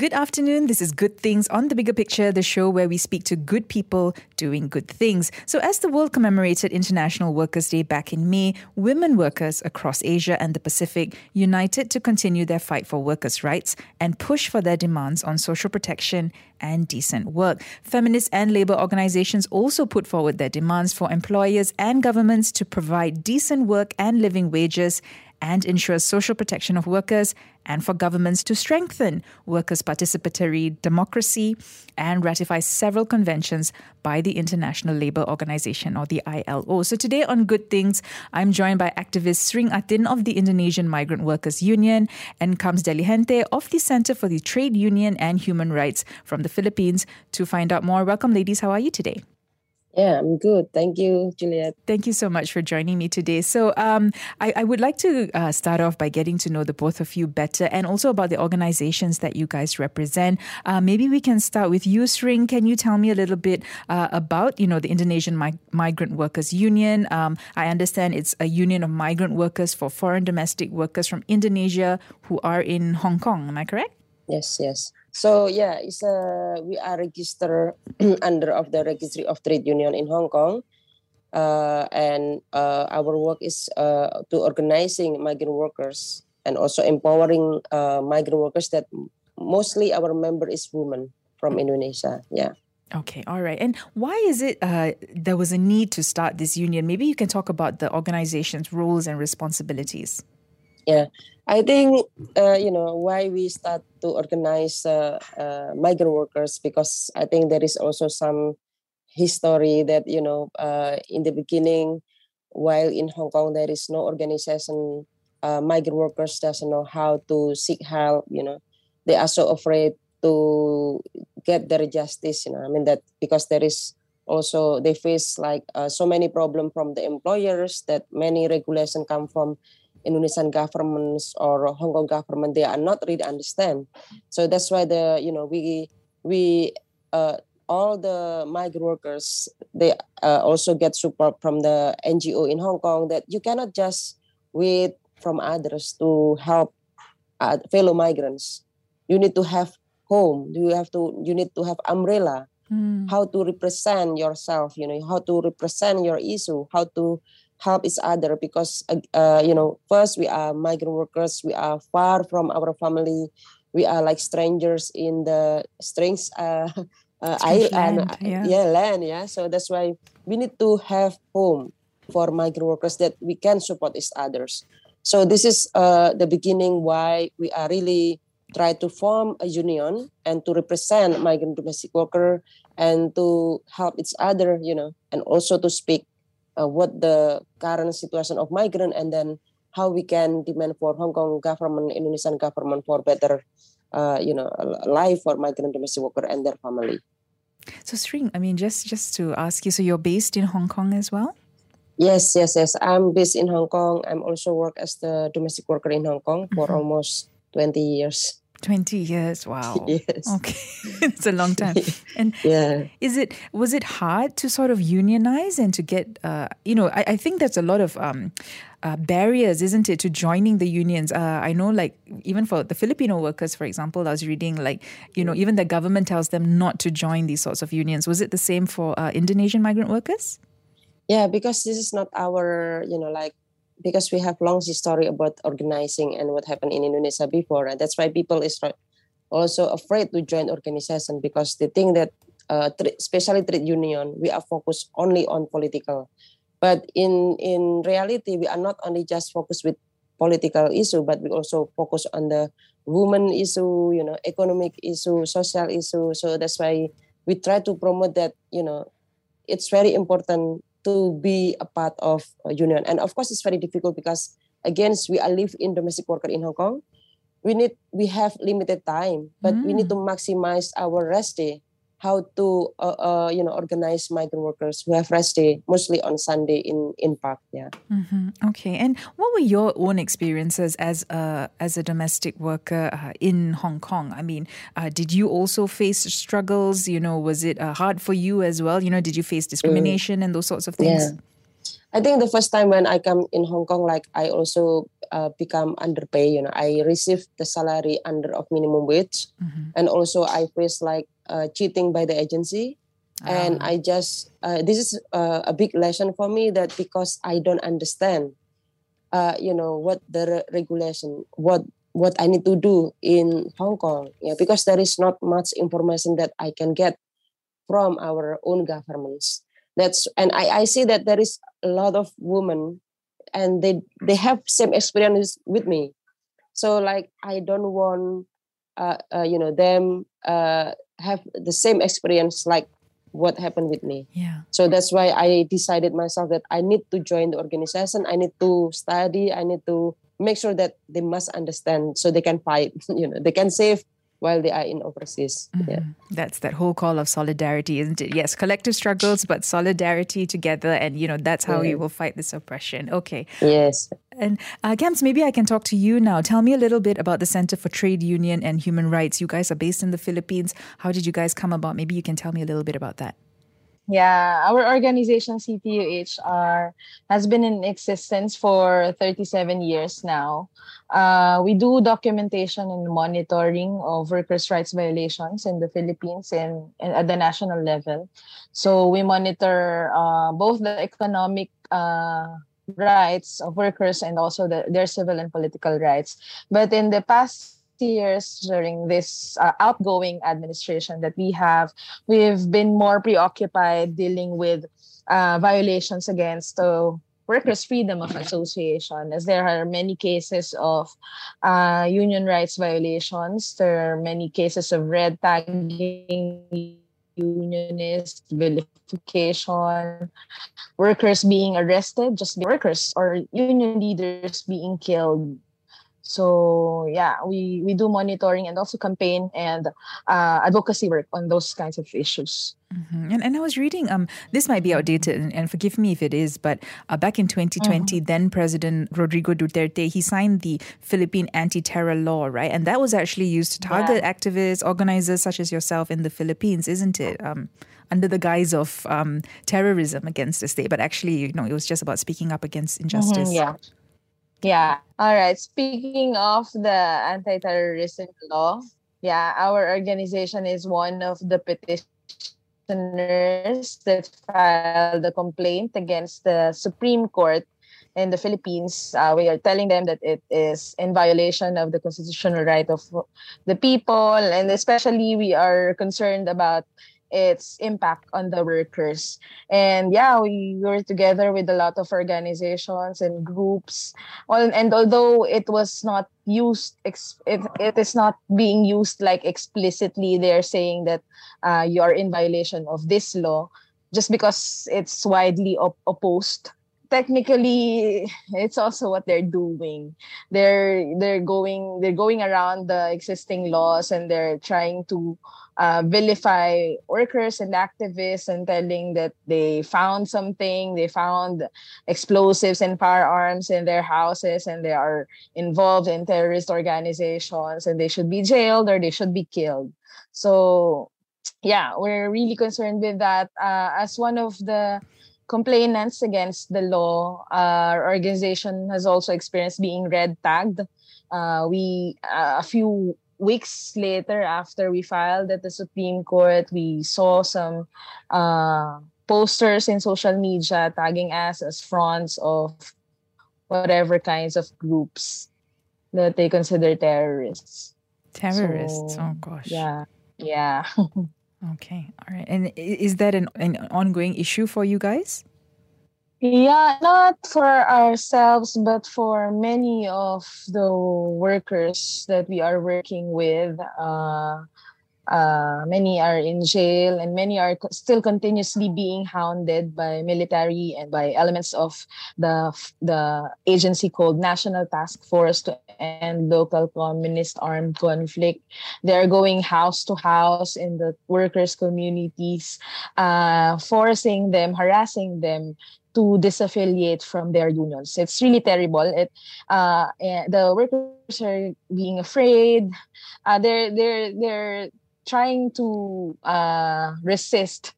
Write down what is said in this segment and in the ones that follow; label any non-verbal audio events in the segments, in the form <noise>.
Good afternoon. This is Good Things on the Bigger Picture, the show where we speak to good people doing good things. So, as the world commemorated International Workers' Day back in May, women workers across Asia and the Pacific united to continue their fight for workers' rights and push for their demands on social protection and decent work. Feminist and labor organizations also put forward their demands for employers and governments to provide decent work and living wages and ensures social protection of workers and for governments to strengthen workers' participatory democracy and ratify several conventions by the International Labour Organization or the ILO. So today on Good Things, I'm joined by activist Sring Atin of the Indonesian Migrant Workers Union and Kamz Deligente of the Center for the Trade Union and Human Rights from the Philippines to find out more. Welcome, ladies. How are you today? Yeah, I'm good. Thank you, Juliet. Thank you so much for joining me today. So, um, I, I, would like to uh, start off by getting to know the both of you better and also about the organizations that you guys represent. Uh, maybe we can start with you, Sring. Can you tell me a little bit uh, about, you know, the Indonesian Mi- Migrant Workers Union? Um, I understand it's a union of migrant workers for foreign domestic workers from Indonesia who are in Hong Kong. Am I correct? Yes, yes. So yeah, it's a we are registered <clears throat> under of the Registry of Trade Union in Hong Kong, uh, and uh, our work is uh, to organizing migrant workers and also empowering uh, migrant workers. That mostly our member is women from Indonesia. Yeah. Okay, all right. And why is it uh, there was a need to start this union? Maybe you can talk about the organization's roles and responsibilities. Yeah, I think uh, you know why we start to organize uh, uh, migrant workers because I think there is also some history that you know uh, in the beginning, while in Hong Kong there is no organization, uh, migrant workers doesn't know how to seek help. You know, they are so afraid to get their justice. You know, I mean that because there is also they face like uh, so many problem from the employers that many regulation come from Indonesian governments or Hong Kong government they are not really understand. So that's why the you know we we uh, all the migrant workers they uh, also get support from the NGO in Hong Kong that you cannot just wait from others to help uh, fellow migrants. You need to have home. You have to you need to have umbrella. Mm. How to represent yourself? You know how to represent your issue. How to help each other because uh, uh, you know first we are migrant workers. We are far from our family. We are like strangers in the strange uh, <laughs> uh, island land, yeah. yeah land yeah. So that's why we need to have home for migrant workers that we can support each others. So this is uh, the beginning why we are really try to form a union and to represent migrant domestic worker and to help each other you know and also to speak uh, what the current situation of migrant and then how we can demand for Hong Kong government, Indonesian government for better, uh, you know, life for migrant domestic worker and their family. So, Sring, I mean, just just to ask you, so you're based in Hong Kong as well? Yes, yes, yes. I'm based in Hong Kong. I'm also work as the domestic worker in Hong Kong for mm-hmm. almost 20 years. 20 years wow. <laughs> Yes. Okay. <laughs> It's a long time. <laughs> And yeah. is it was it hard to sort of unionize and to get uh, you know I, I think there's a lot of um, uh, barriers isn't it to joining the unions? Uh, i know like even for the filipino workers for example i was reading like you know even the government tells them not to join these sorts of unions. Was it the same for uh, indonesian migrant workers? Yeah because this is not our you know like because we have long history about organizing and what happened in Indonesia before, and that's why people is also afraid to join organization because they think that, uh, especially trade union, we are focused only on political. But in in reality, we are not only just focused with political issue, but we also focus on the woman issue, you know, economic issue, social issue. So that's why we try to promote that, you know, it's very important to be a part of a union. And of course, it's very difficult because again, we are live in domestic worker in Hong Kong. We need we have limited time, but mm. we need to mm. maximize our rest day. How to uh, uh, you know organize migrant workers who have rest day mostly on Sunday in in park. Yeah. Mm-hmm. Okay. And what were your own experiences as a as a domestic worker uh, in Hong Kong? I mean, uh, did you also face struggles? You know, was it uh, hard for you as well? You know, did you face discrimination mm. and those sorts of things? Yeah. I think the first time when I come in Hong Kong, like I also uh, become underpaid. You know, I received the salary under of minimum wage, mm-hmm. and also I face like uh, cheating by the agency. And ah. I just uh, this is uh, a big lesson for me that because I don't understand, uh, you know, what the re- regulation, what what I need to do in Hong Kong. Yeah, because there is not much information that I can get from our own governments that's and I, I see that there is a lot of women and they they have same experience with me so like i don't want uh, uh, you know them uh, have the same experience like what happened with me. Yeah. So that's why i decided myself that i need to join the organization. I need to study. I need to make sure that they must understand so they can fight <laughs> you know they can save while they are in overseas. Mm-hmm. Yeah. That's that whole call of solidarity, isn't it? Yes, collective struggles, but solidarity together, and you know that's how yeah. we will fight this oppression. Okay. Yes. And uh, Kamz, maybe I can talk to you now. Tell me a little bit about the Center for Trade Union and Human Rights. You guys are based in the Philippines. How did you guys come about? Maybe you can tell me a little bit about that. Yeah, our organization CTUHR has been in existence for 37 years now. Uh, we do documentation and monitoring of workers' rights violations in the Philippines and, and at the national level. So we monitor uh, both the economic uh, rights of workers and also the, their civil and political rights. But in the past years during this uh, outgoing administration that we have, we've been more preoccupied dealing with uh, violations against uh, workers' freedom of association, as there are many cases of uh, union rights violations. There are many cases of red tagging unionist vilification, workers being arrested, just workers or union leaders being killed so yeah, we we do monitoring and also campaign and uh, advocacy work on those kinds of issues. Mm-hmm. And, and I was reading, um, this might be outdated, and, and forgive me if it is, but uh, back in 2020, mm-hmm. then President Rodrigo Duterte, he signed the Philippine anti-terror law, right? And that was actually used to target yeah. activists, organizers such as yourself in the Philippines, isn't it? Um, under the guise of um, terrorism against the state, but actually, you know, it was just about speaking up against mm-hmm, injustice. Mm-hmm, yeah. Yeah. All right. Speaking of the anti-terrorism law, yeah, our organization is one of the petitioners that filed the complaint against the Supreme Court in the Philippines. Uh, we are telling them that it is in violation of the constitutional right of the people, and especially we are concerned about its impact on the workers. And yeah, we were together with a lot of organizations and groups. And although it was not used, it, it is not being used like explicitly, they're saying that uh, you are in violation of this law just because it's widely op- opposed technically it's also what they're doing they're they're going they're going around the existing laws and they're trying to uh, vilify workers and activists and telling that they found something, they found explosives and firearms in their houses and they are involved in terrorist organizations and they should be jailed or they should be killed. So, yeah, we're really concerned with that. Uh, as one of the complainants against the law, uh, our organization has also experienced being red tagged. Uh, we uh, a few weeks later after we filed at the Supreme Court, we saw some uh, posters in social media tagging us as fronts of whatever kinds of groups that they consider terrorists. Terrorists. So, oh gosh. Yeah. Yeah. <laughs> okay. All right. And is that an, an ongoing issue for you guys? Yeah, not for ourselves, but for many of the workers that we are working with. Uh, Uh, many are in jail, and many are still continuously being hounded by military and by elements of the the agency called National Task Force to End Local Communist Armed Conflict. They are going house to house in the workers' communities, uh, forcing them, harassing them to disaffiliate from their unions. It's really terrible. It uh, eh, the workers are being afraid. Uh, they're they're they're trying to uh, resist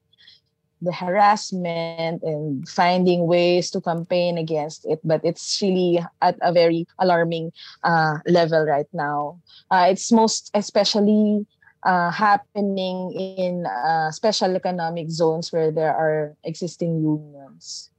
the harassment and finding ways to campaign against it but it's really at a very alarming uh, level right now uh, it's most especially uh, happening in uh, special economic zones where there are existing unions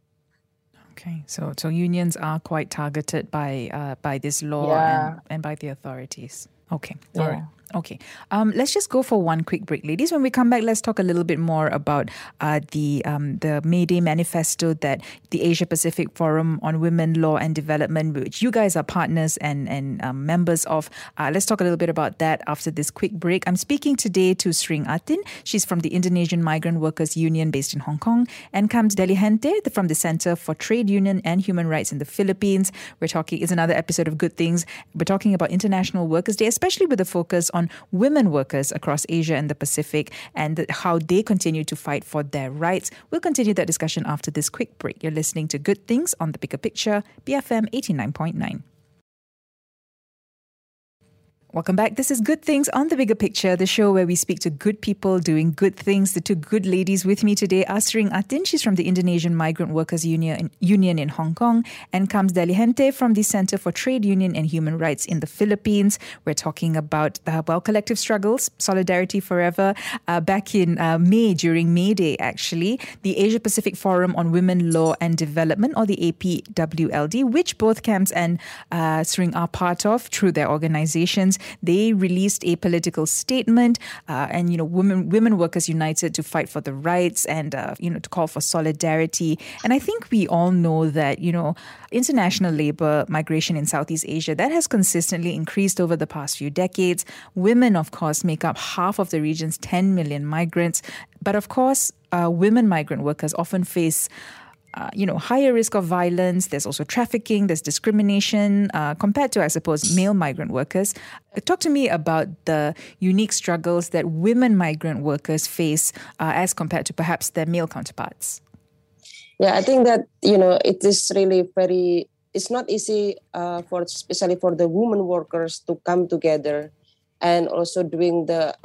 Okay, so so unions are quite targeted by uh, by this law Yeah. and, and by the authorities. Okay, Yeah. all right. Okay, um, let's just go for one quick break, ladies. When we come back, let's talk a little bit more about uh, the um, the May Day manifesto that the Asia Pacific Forum on Women, Law and Development, which you guys are partners and and um, members of. Uh, let's talk a little bit about that after this quick break. I'm speaking today to Sring Atin. She's from the Indonesian Migrant Workers Union based in Hong Kong, and Kamz Deligente from the Center for Trade Union and Human Rights in the Philippines. We're talking is another episode of Good Things. We're talking about International Workers Day, especially with a focus on women workers across Asia and the Pacific and how they continue to fight for their rights. We'll continue that discussion after this quick break. You're listening to Good Things on the Bigger Picture, BFM 89.9. Welcome back. This is Good Things on the Bigger Picture, the show where we speak to good people doing good things. The two good ladies with me today are Sring Atin, she's from the Indonesian Migrant Workers Union, Union in Hong Kong, and Kamz Deligente from the Center for Trade Union and Human Rights in the Philippines. We're talking about the well collective struggles, Solidarity Forever. Uh, back in uh, May, during May Day, actually, the Asia Pacific Forum on Women, Law and Development, or the APWLD, which both Kamz and uh, Sring are part of through their organizations, they released a political statement, uh, and you know, women women workers united to fight for the rights and uh, you know to call for solidarity. And I think we all know that you know international labor migration in Southeast Asia that has consistently increased over the past few decades. Women, of course, make up half of the region's 10 million migrants, but of course, uh, women migrant workers often face uh, you know, higher risk of violence. There's also trafficking. There's discrimination uh, compared to, I suppose, male migrant workers. Uh, Talk to me about the unique struggles that women migrant workers face uh, as compared to perhaps their male counterparts. Yeah, I think that you know it is really very. It's not easy uh, for especially for the women workers to come together and also doing the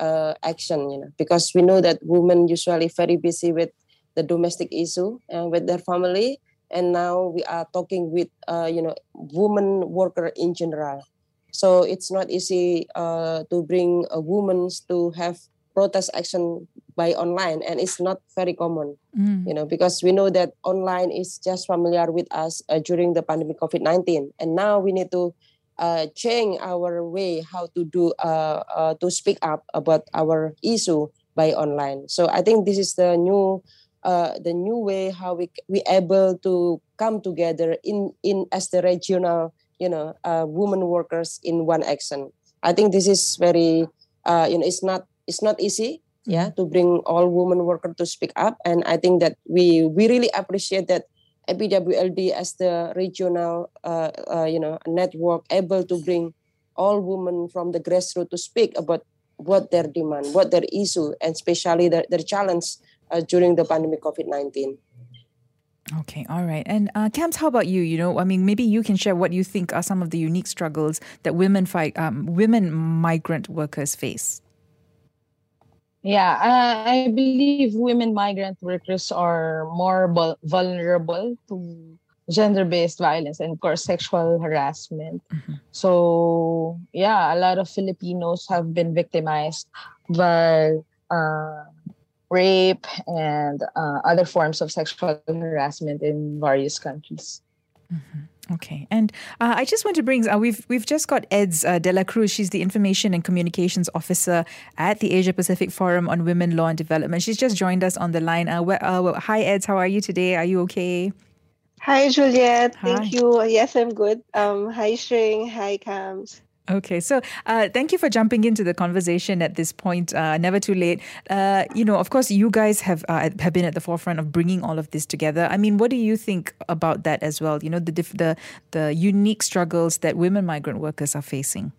action. You know, because we know that women usually very busy with the domestic issue uh, with their family, and now we are talking with uh, you know women worker in general. So it's not easy uh, to bring a women to have protest action by online, and it's not very common you know because we know that online is just familiar with us uh, during the pandemic covid-19 and now we need to uh, change our way how to do uh, uh, to speak up about our issue by online. So i think this is the new uh, the new way how we we able to come together in in as the regional you know uh, women workers in one action. I think this is very uh, you know it's not it's not easy yeah. to bring all women workers to speak up. And i think that we we really appreciate that APWLD as the regional uh, uh, you know network able to bring all women from the grassroots to speak about what their demand what their issue and especially their, their challenge uh, during the pandemic covid-19 Okay, all right. And uh, Kamz, how about you? You know, I mean, maybe you can share what you think are some of the unique struggles that women fight, um, women migrant workers face. Yeah, uh, I believe women migrant workers are more vul- vulnerable to gender-based violence and of course sexual harassment. So yeah, a lot of Filipinos have been victimized by uh, rape and uh, other forms of sexual harassment in various countries. Okay, and uh, I just want to bring. Uh, we've we've just got Edz uh, dela Cruz. She's the Information and Communications Officer at the Asia Pacific Forum on Women, Law and Development. She's just joined us on the line. Uh, where, uh, well, hi, Edz. How are you today? Are you okay? Hi, Juliet. Hi. Thank you. Yes, I'm good. Um, hi, Sring. Hi, Kamz. Okay, so uh, thank you for jumping into the conversation at this point. Uh, never too late. Uh, you know, of course, you guys have uh, have been at the forefront of bringing all of this together. I mean, what do you think about that as well? You know, the the the unique struggles that women migrant workers are facing.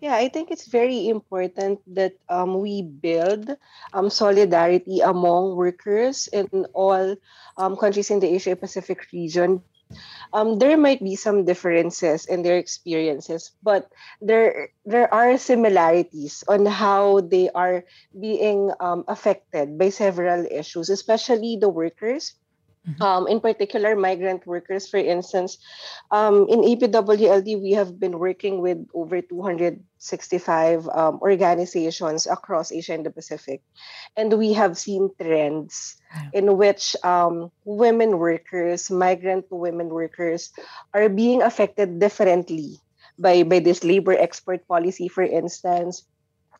Yeah, I think it's very important that um, we build um, solidarity among workers in all um, countries in the Asia Pacific region um, there might be some differences in their experiences, but there there are similarities on how they are being um, affected by several issues, especially the workers Mm-hmm. Um, in particular, migrant workers, for instance, um, in APWLD, we have been working with over 265 um, organizations across Asia and the Pacific. And we have seen trends yeah. in which um, women workers, migrant women workers, are being affected differently by, by this labor export policy, for instance,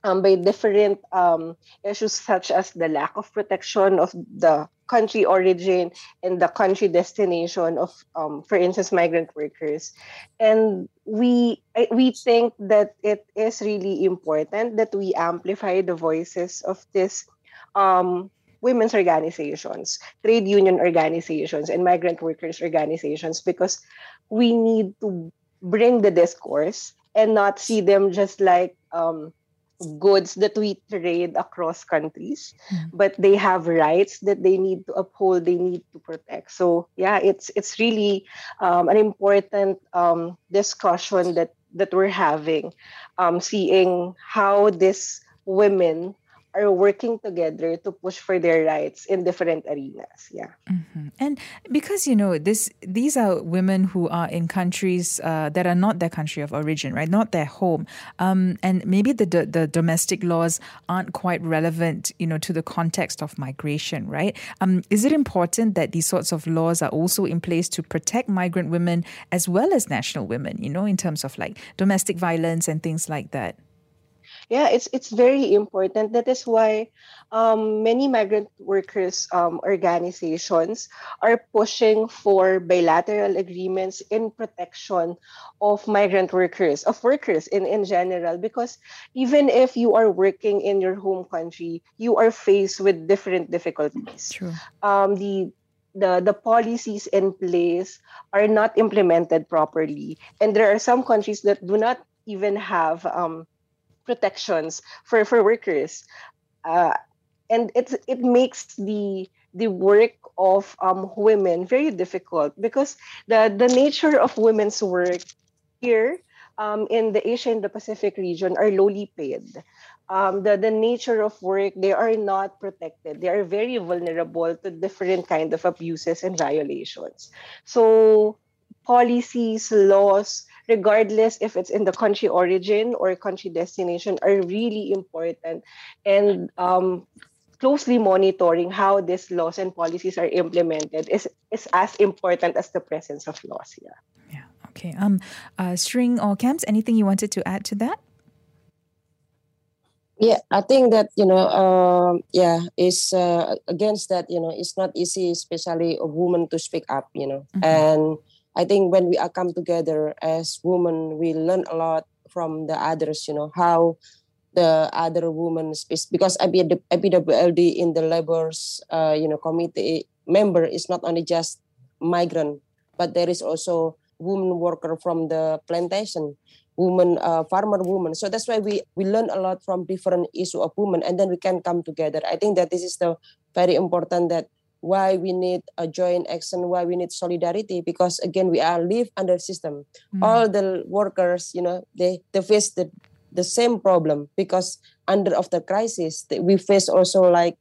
um, by different um, issues such as the lack of protection of the country origin and the country destination of, um, for instance, migrant workers. And we we think that it is really important that we amplify the voices of this um, women's organizations, trade union organizations, and migrant workers organizations because we need to bring the discourse and not see them just like um, goods that we trade across countries mm. but they have rights that they need to uphold they need to protect so yeah it's it's really um, an important um, discussion that that we're having um, seeing how these women are working together to push for their rights in different arenas. Yeah. Mm-hmm. And because you know this, these are women who are in countries uh, that are not their country of origin, right? Not their home, um, and maybe the, the the domestic laws aren't quite relevant, you know, to the context of migration, right? Um, is it important that these sorts of laws are also in place to protect migrant women as well as national women? You know, in terms of like domestic violence and things like that yeah it's it's very important. That is why um, many migrant workers um, organizations are pushing for bilateral agreements in protection of migrant workers of workers in in general. Because even if you are working in your home country you are faced with different difficulties. True. Um, the the the policies in place are not implemented properly. And there are some countries that do not even have um, protections for for workers uh, and it's it makes the the work of um, women very difficult because the the nature of women's work here um, in the Asia and the Pacific region are lowly paid. Um, the, the nature of work, they are not protected. They are very vulnerable to different kind of abuses and violations. So policies, laws, regardless if it's in the country origin or country destination, are really important and um, closely monitoring how these laws and policies are implemented is, is as important as the presence of laws. Yeah. Yeah. Okay. Um, uh, Sring or Kamz, anything you wanted to add to that? Yeah, I think that you know, uh, yeah, is uh, against that. You know, it's not easy, especially a woman to speak up. You know, mm-hmm. and I think when we are come together as women, we learn a lot from the others. You know how the other women space because APWLD in the labor's uh, you know committee member is not only just migrant, but there is also woman worker from the plantation, woman uh, farmer woman. So that's why we we learn a lot from different issue of women, and then we can come together. I think that this is the very important that why we need a joint action why we need solidarity because again we are live under system mm. all the workers you know they they face the the same problem because under of the crisis we face also like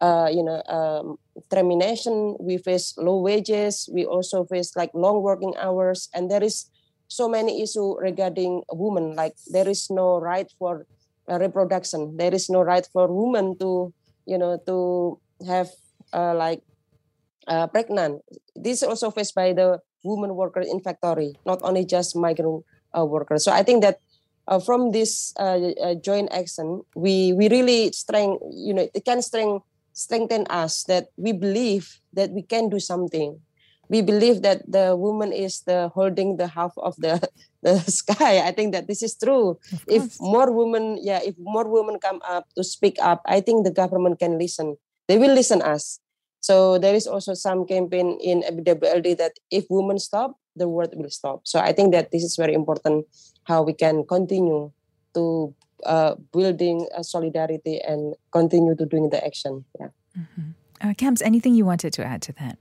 uh, you know um, termination we face low wages we also face like long working hours and there is so many issue regarding women like there is no right for uh, reproduction there is no right for women to you know to have uh, like uh, pregnant. This is also faced by the women workers in factory, not only just migrant uh, workers. So I think that uh, from this uh, uh, joint action, we we really strength, you know, it can strength, strengthen us that we believe that we can do something. we believe that the woman is the holding the half of the <laughs> the sky i think that this is true if more women yeah if more women come up to speak up i think the government can listen they will listen us. So there is also some campaign in WWLD that if women stop the world will stop. So i think that this is very important how we can continue to uh, building a solidarity and continue to doing the action. Yeah. Mm-hmm. uh, Kamz, anything you wanted to add to that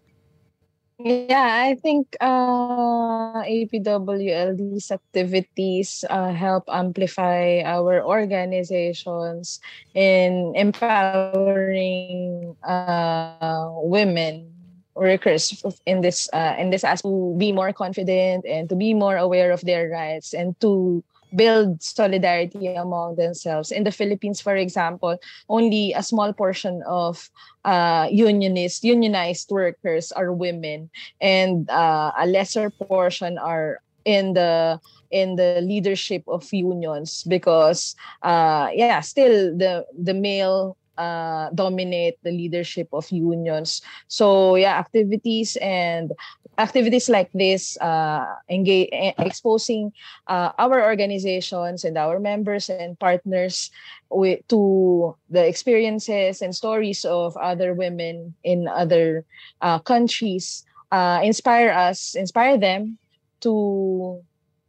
yeah, I think uh, APWLD's activities uh, help amplify our organizations in empowering uh, women workers in this uh, in this aspect to be more confident and to be more aware of their rights and to build solidarity among themselves. In the Philippines, for example, only a small portion of uh, unionist, unionized workers are women, and uh, a lesser portion are in the in the leadership of unions because uh, yeah still the the male uh, dominate the leadership of unions. So yeah, activities and activities like this, uh, engage, exposing uh, our organizations and our members and partners with, to the experiences and stories of other women in other uh, countries, uh, inspire us, inspire them to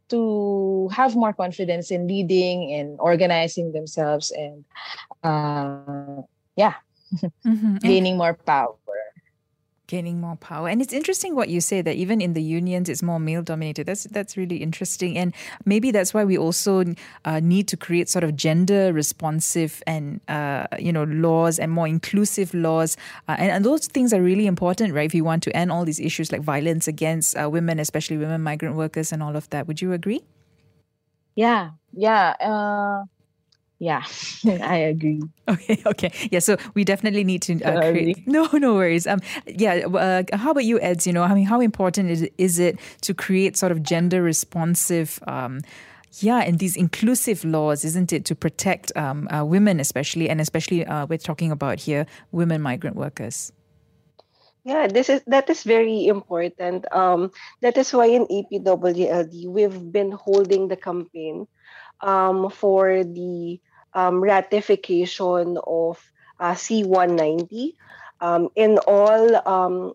to have more confidence in leading and organizing themselves and uh, yeah mm-hmm. <laughs> gaining more power gaining more power. And it's interesting what you say that even in the unions it's more male dominated. That's that's really interesting. And maybe that's why we also uh, need to create sort of gender responsive and uh, you know laws and more inclusive laws. Uh, and, and, those things are really important right? If you want to end all these issues like violence against uh, women especially women migrant workers and all of that. Would you agree? Yeah yeah uh, yeah, <laughs> I agree. Okay, <laughs> okay. Yeah, so we definitely need to uh, create. <laughs> No, no worries. Um, yeah. Uh, how about you, Edz? You know, I mean, how important is, is it to create sort of gender responsive? Um, yeah, and these inclusive laws, isn't it, to protect um, uh, women, especially, and especially uh, we're talking about here women migrant workers. Yeah, this is that is very important. Um, that is why in APWLD we've been holding the campaign um, for the um, ratification of uh, C190 um, in all um,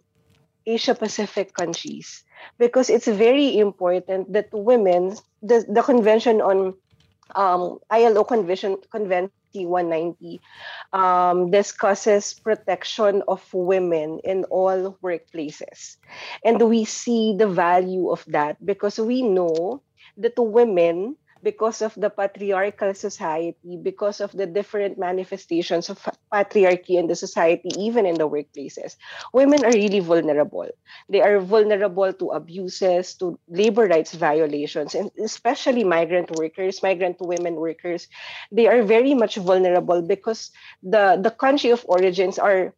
Asia Pacific countries because it's very important that women, the, the convention on um, ILO convention, convention C190 um, discusses protection of women in all workplaces. And we see the value of that because we know that women because of the patriarchal society, because of the different manifestations of patriarchy in the society, even in the workplaces, women are really vulnerable. They are vulnerable to abuses, to labor rights violations, and especially migrant workers, migrant women workers. They are very much vulnerable because the, the country of origins are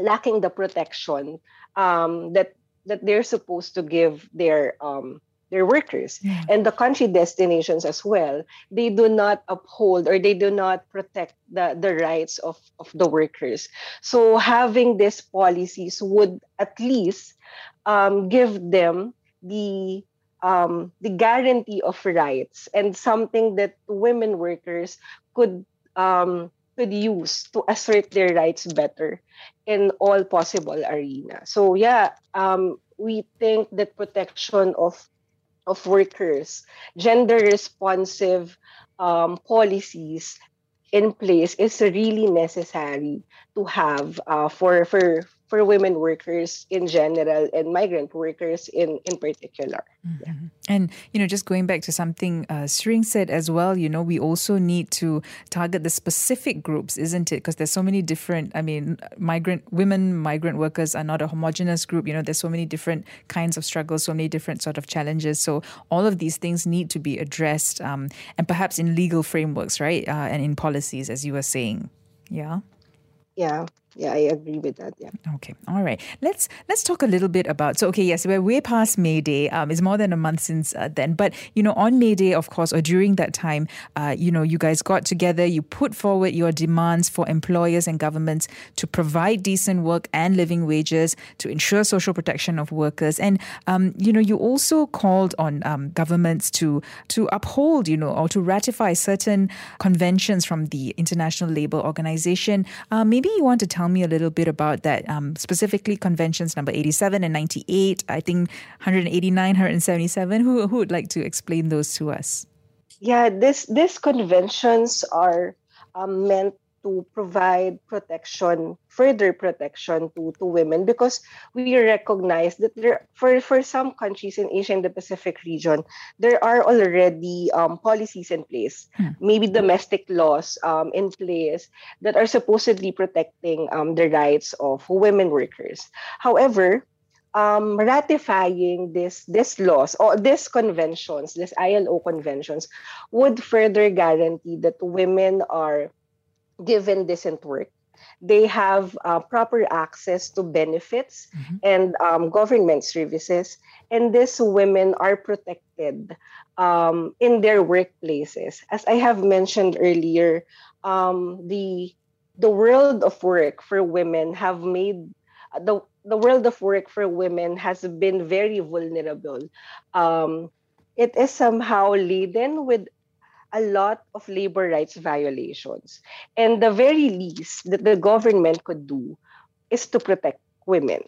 lacking the protection um, that that they're supposed to give their um, their workers yeah. and the country destinations as well they do not uphold or they do not protect the, the rights of, of the workers so having these policies would at least um, give them the um, the guarantee of rights and something that women workers could um, could use to assert their rights better in all possible arena. So yeah, um, we think that protection of of workers, gender responsive um, policies in place is really necessary to have uh, for for for women workers in general and migrant workers in in particular. Mm-hmm. Yeah. And you know, just going back to something uh, Sring said as well, you know, we also need to target the specific groups, isn't it? Because there's so many different. I mean, migrant women, migrant workers are not a homogenous group. You know, there's so many different kinds of struggles, so many different sort of challenges. So all of these things need to be addressed, um, and perhaps in legal frameworks, right, uh, and in policies, as you were saying. Yeah. Yeah yeah, I agree with that. Yeah. Okay. All right. Let's let's talk a little bit about. So, okay, yes, we're way past May Day. Um, it's more than a month since uh, then. But you know, on May Day, of course, or during that time, uh, you know, you guys got together. You put forward your demands for employers and governments to provide decent work and living wages to ensure social protection of workers. And um, you know, you also called on um, governments to to uphold, you know, or to ratify certain conventions from the International Labour Organization. Uh, maybe you want to tell tell me a little bit about that, um, specifically conventions number 87 and 98, I think 189, 177. Who, who would like to explain those to us? Yeah, this these conventions are um, meant to provide protection, further protection to, to women because we recognize that there for, for some countries in Asia and the Pacific region, there are already um, policies in place, hmm. maybe domestic laws um, in place that are supposedly protecting um, the rights of women workers. However, um, ratifying this this laws or these conventions, these ILO conventions, would further guarantee that women are given decent work. They have uh, proper access to benefits mm-hmm. and um, government services, and these women are protected um, in their workplaces. As I have mentioned earlier, um, the the world of work for women have made the the world of work for women has been very vulnerable. Um, it is somehow laden with a lot of labor rights violations. And the very least that the government could do is to protect women.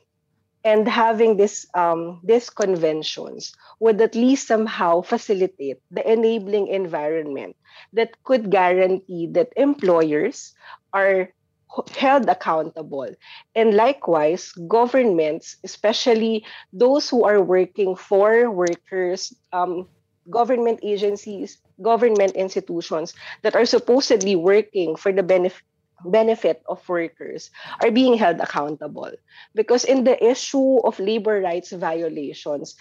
And having this um, these conventions would at least somehow facilitate the enabling environment that could guarantee that employers are held accountable. And likewise, governments, especially those who are working for workers, um, government agencies, government institutions that are supposedly working for the benefit benefit of workers are being held accountable because in the issue of labor rights violations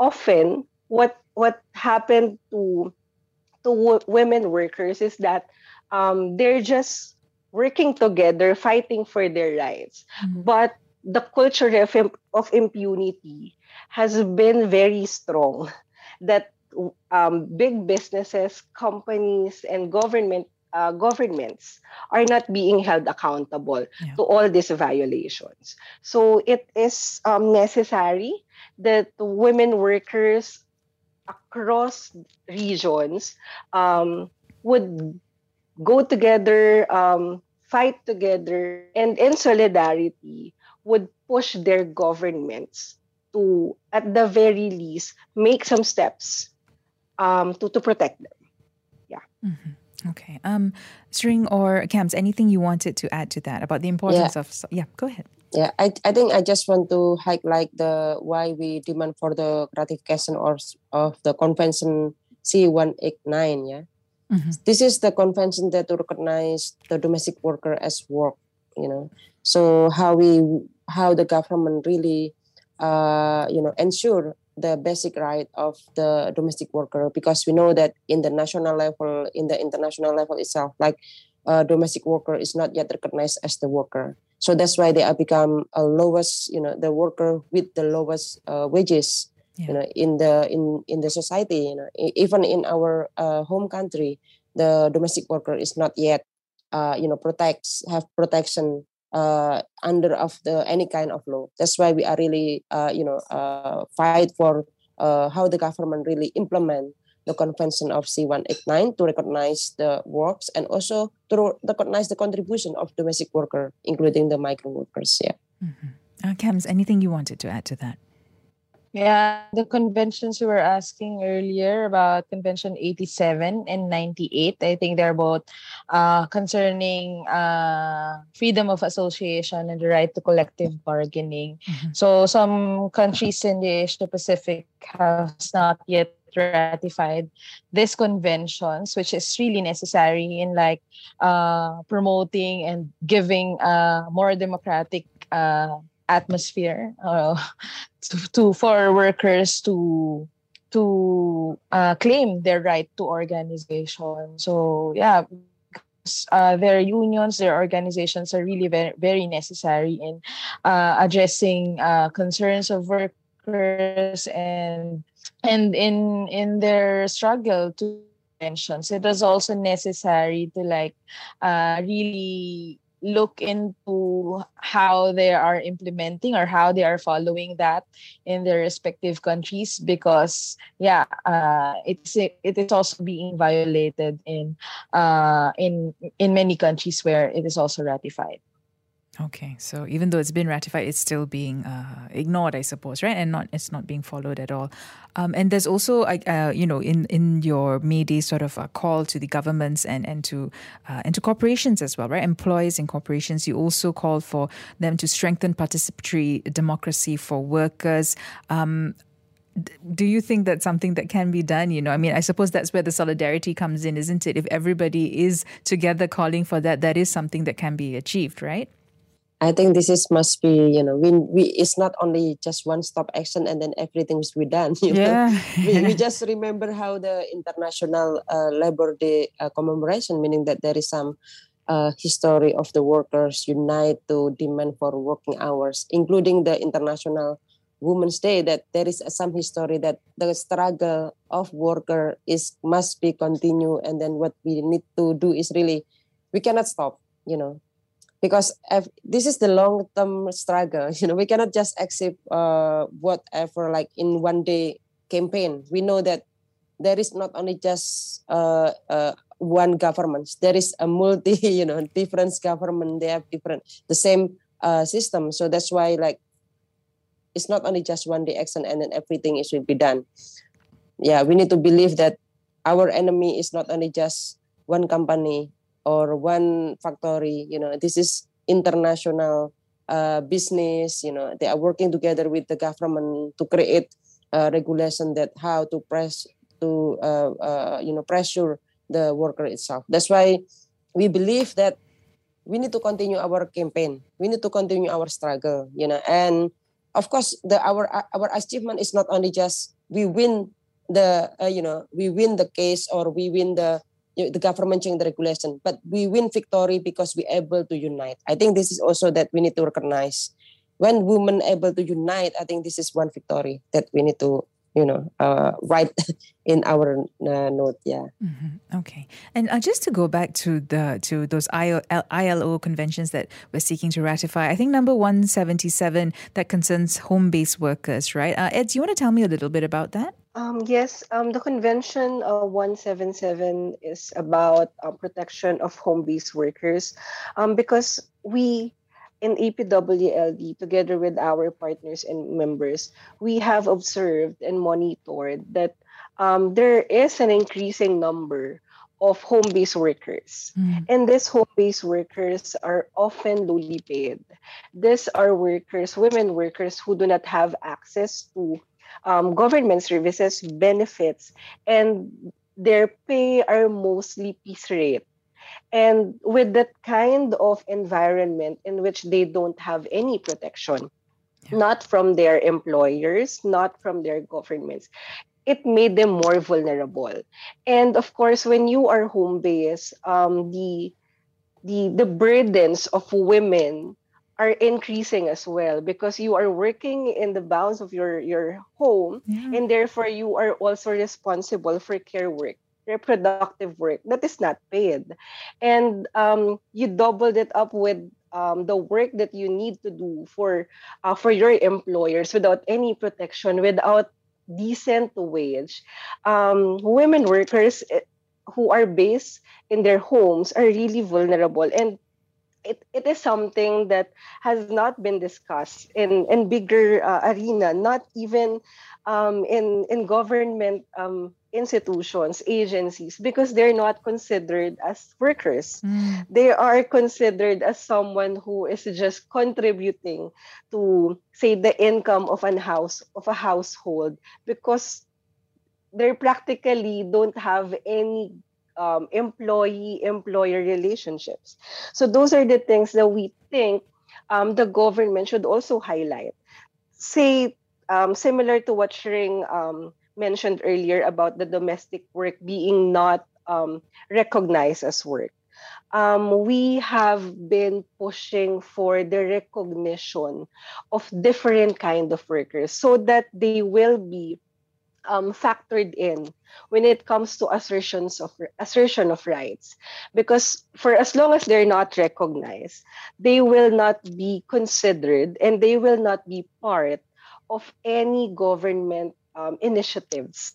often what what happened to to w- women workers is that um, they're just working together fighting for their rights mm-hmm. but the culture of, of impunity has been very strong that um, big businesses, companies, and government uh, governments are not being held accountable yeah. to all these violations. So it is um, necessary that women workers across regions um, would go together, um, fight together, and in solidarity would push their governments to, at the very least, make some steps um, to, to protect them. Yeah. Mm-hmm. Okay. Um, Sring or Kamz, anything you wanted to add to that about the importance yeah. of? Yeah, go ahead. Yeah, I, I think I just want to highlight the why we demand for the ratification or of the convention C189. Yeah, mm-hmm. this is the convention that recognize the domestic worker as work. You know, so how we how the government really, uh, you know, ensure the basic right of the domestic worker because we know that in the national level in the international level itself like uh, domestic worker is not yet recognized as the worker so that's why they are become a lowest you know the worker with the lowest uh, wages yeah. you know in the in in the society you know even in our uh, home country the domestic worker is not yet uh, you know protects have protection uh, under of the any kind of law. That's why we are really uh, you know uh, fight for uh, how the government really implement the convention of C189 to recognize the works and also to recognize the contribution of domestic worker, including the migrant workers. Yeah. Mm-hmm. Uh, Kamz, anything you wanted to add to that? Yeah, the conventions you were asking earlier about Convention 87 and 98, I think they're both uh, concerning uh, freedom of association and the right to collective bargaining. Mm-hmm. So some countries in the Asia Pacific have not yet ratified these conventions, which is really necessary in like uh, promoting and giving a more democratic uh, atmosphere uh, to, to for workers to to uh, claim their right to organization. So yeah, uh, their unions, their organizations are really very, very necessary in uh, addressing uh, concerns of workers and and in in their struggle to pensions. It is also necessary to like uh, really look into how they are implementing or how they are following that in their respective countries because yeah uh, it's it is also being violated in uh, in in many countries where it is also ratified Okay, so even though it's been ratified, it's still being uh, ignored, I suppose, right? And not it's not being followed at all. Um, and there's also, uh, you know, in in your May Day sort of a call to the governments and and to uh, and to corporations as well, right? Employees and corporations. You also call for them to strengthen participatory democracy for workers. Um, do you think that's something that can be done you know i mean i suppose that's where the solidarity comes in isn't it if everybody is together calling for that that is something that can be achieved right I think this is must be you know we, we it's not only just one stop action and then everything will be done. <laughs> You yeah. know? we, we <laughs> just remember how the International uh, Labor Day uh, commemoration, meaning that there is some uh, history of the workers unite to demand for working hours, including the International Women's Day. That there is some history that the struggle of worker is must be continue, and then what we need to do is really we cannot stop. You know, because if, this is the long term struggle you know we cannot just accept uh, whatever like in one day campaign. We know that there is not only just uh, uh, one government. There is a multi <laughs> you know different government. They have different the same uh, system. So that's why like it's not only just one day action and then everything is will be done. Yeah we need to believe that our enemy is not only just one company or one factory you know this is international uh, business you know they are working together with the government to create a regulation that how to press to uh, uh, you know pressure the worker itself. That's why we believe that we need to continue our campaign. We need to continue our struggle you know and of course the our our achievement is not only just we win the uh, you know we win the case or we win the the government change the regulation, but we win victory because we're able to unite. I think this is also that we need to recognize. When women able to unite, I think this is one victory that we need to you know uh, write <laughs> in our uh, note yeah. Mm-hmm. okay. And uh, just to go back to the to those ILO conventions that we're seeking to ratify i think number 177 that concerns home-based workers right? Uh, Edz do you want to tell me a little bit about that? Um, yes, um, the convention uh, 177 is about uh, protection of home-based workers. Um, because we in APWLD, together with our partners and members, we have observed and monitored that um, there is an increasing number of home-based workers. Mm. And these home-based workers are often lowly paid. These are workers, women workers who do not have access to um, government services, benefits, and their pay are mostly piece rate. And with that kind of environment in which they don't have any protection, yeah. not from their employers, not from their governments, it made them more vulnerable. And of course, when you are home based, um, the the the burdens of women are increasing as well because you are working in the bounds of your your home yeah. and therefore you are also responsible for care work reproductive work that is not paid. And um, you doubled it up with um, the work that you need to do for uh, for your employers without any protection, without decent wage. Um, women workers eh, who are based in their homes are really vulnerable and it, it is something that has not been discussed in in bigger uh, arena not even um, in in government um, institutions, agencies, because they're not considered as workers. Mm. They are considered as someone who is just contributing to, say, the income of an house of a household because they practically don't have any um, employee employer relationships. So those are the things that we think um, the government should also highlight. Say um, similar to what Sring um, mentioned earlier about the domestic work being not um, recognized as work. um, we have been pushing for the recognition of different kind of workers so that they will be um, factored in when it comes to assertions of assertion of rights because for as long as they're not recognized they will not be considered and they will not be part of any government um, initiatives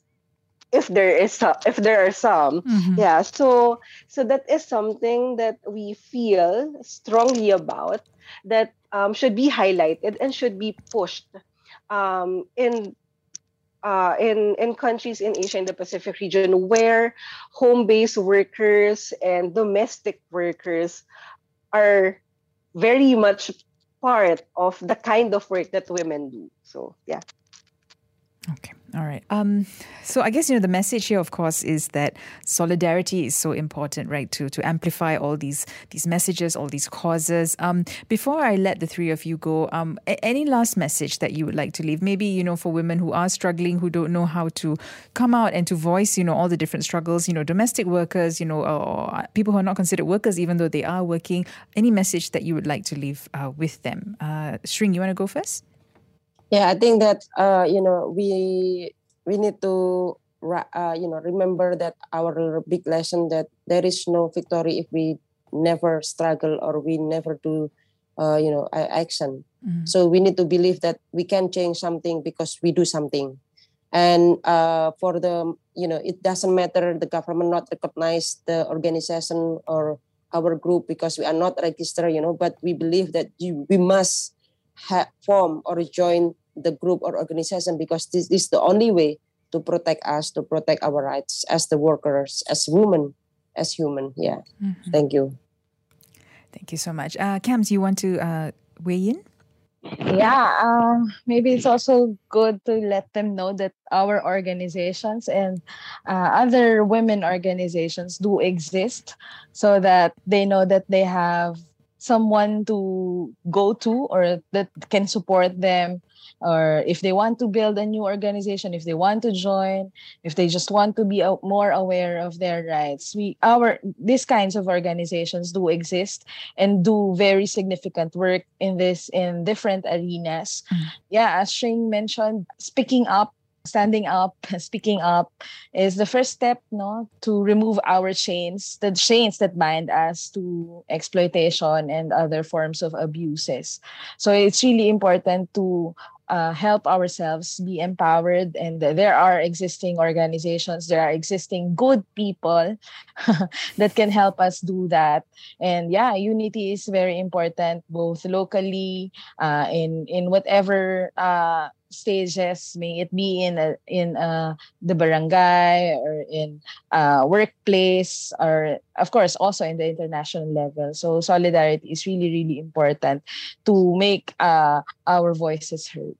if there is some, if there are some mm-hmm. yeah so so that is something that we feel strongly about that um, should be highlighted and should be pushed um, in uh, in in countries in Asia and the Pacific region where home-based workers and domestic workers are very much part of the kind of work that women do. So yeah. Okay. All right. Um, so I guess you know the message here, of course, is that solidarity is so important, right? To to amplify all these these messages, all these causes. Um, before I let the three of you go, um, a- any last message that you would like to leave? Maybe you know for women who are struggling, who don't know how to come out and to voice, you know, all the different struggles. You know, domestic workers, you know, or people who are not considered workers, even though they are working. Any message that you would like to leave uh, with them? Uh, you want to go first? Yeah i think that uh, you know we we need to uh, you know remember that our big lesson that there is no victory if we never struggle or we never do uh, you know action mm-hmm. so we need to believe that we can change something because we do something and uh, for the you know it doesn't matter the government not recognize the organization or our group because we are not registered you know but we believe that you, we must ha- form or join the group or organization because this, this is the only way to protect us, to protect our rights as the workers, as women, as human. Yeah. Mm-hmm. Thank you. Thank you so much. Uh, Kamz, you want to uh, weigh in? Yeah, um, maybe it's also good to let them know that our organizations and uh, other women organizations do exist so that they know that they have someone to go to or that can support them or if they want to build a new organization if they want to join if they just want to be more aware of their rights we our these kinds of organizations do exist and do very significant work in this in different arenas mm. yeah as Sring mentioned speaking up standing up, speaking up is the first step, no, to remove our chains, the chains that bind us to exploitation and other forms of abuses. So it's really important to uh, help ourselves be empowered and there are existing organizations there are existing good people <laughs> that can help us do that and yeah unity is very important both locally uh, in in whatever uh, stages may it be in a, in uh, the barangay or in uh, workplace or of course also in the international level so solidarity is really really important to make uh, our voices heard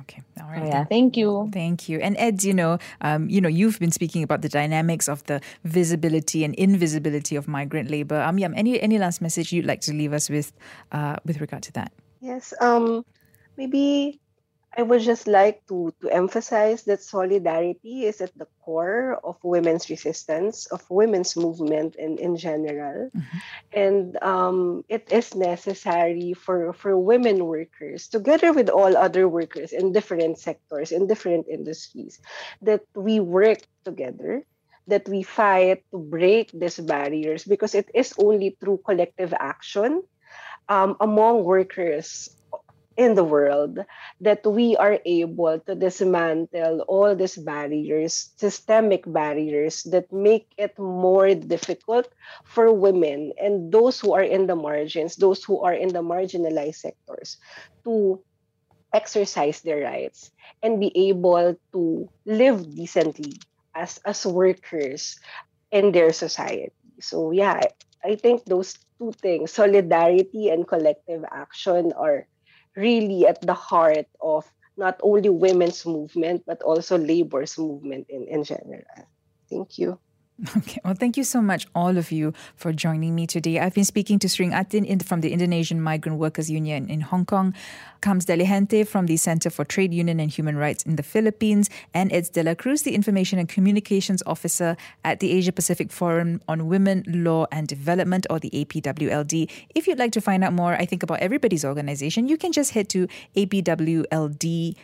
Okay. All right. Oh, yeah. Thank you. Thank you. And Edz, you know, um, you know, you've been speaking about the dynamics of the visibility and invisibility of migrant labor. Um, yeah, any any last message you'd like to leave us with, uh, with regard to that? Yes. Um, maybe I would just like to, to emphasize that solidarity is at the core of women's resistance, of women's movement in, in general. Mm-hmm. And um, it is necessary for, for women workers, together with all other workers in different sectors, in different industries, that we work together that we fight to break these barriers because it is only through collective action um, among workers in the world that we are able to dismantle all these barriers, systemic barriers that make it more difficult for women and those who are in the margins, those who are in the marginalized sectors to exercise their rights and be able to live decently as as workers in their society. So yeah, I think those two things, solidarity and collective action are really at the heart of not only women's movement but also labor's movement in, in general. Thank you. <laughs> Okay, well, thank you so much, all of you, for joining me today. I've been speaking to Sring Atin in, from the Indonesian Migrant Workers Union in Hong Kong, Kamz Deligente from the Center for Trade Union and Human Rights in the Philippines, and Edz dela Cruz, the Information and Communications Officer at the Asia Pacific Forum on Women, Law and Development, or the APWLD. If you'd like to find out more, I think, about everybody's organization, you can just head to apwld.org.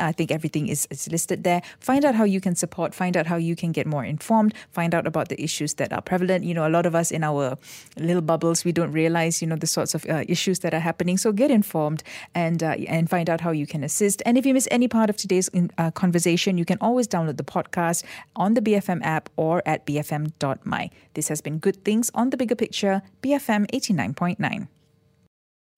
I think everything is, is listed there. Find out how you can support, find out how you can get more informed, find out about the issues that are prevalent. You know, a lot of us in our little bubbles, we don't realize, you know, the sorts of uh, issues that are happening. So get informed and uh, and find out how you can assist. And if you miss any part of today's uh, conversation, you can always download the podcast on the BFM app or at bfm.my. This has been Good Things on the Bigger Picture, BFM 89.9.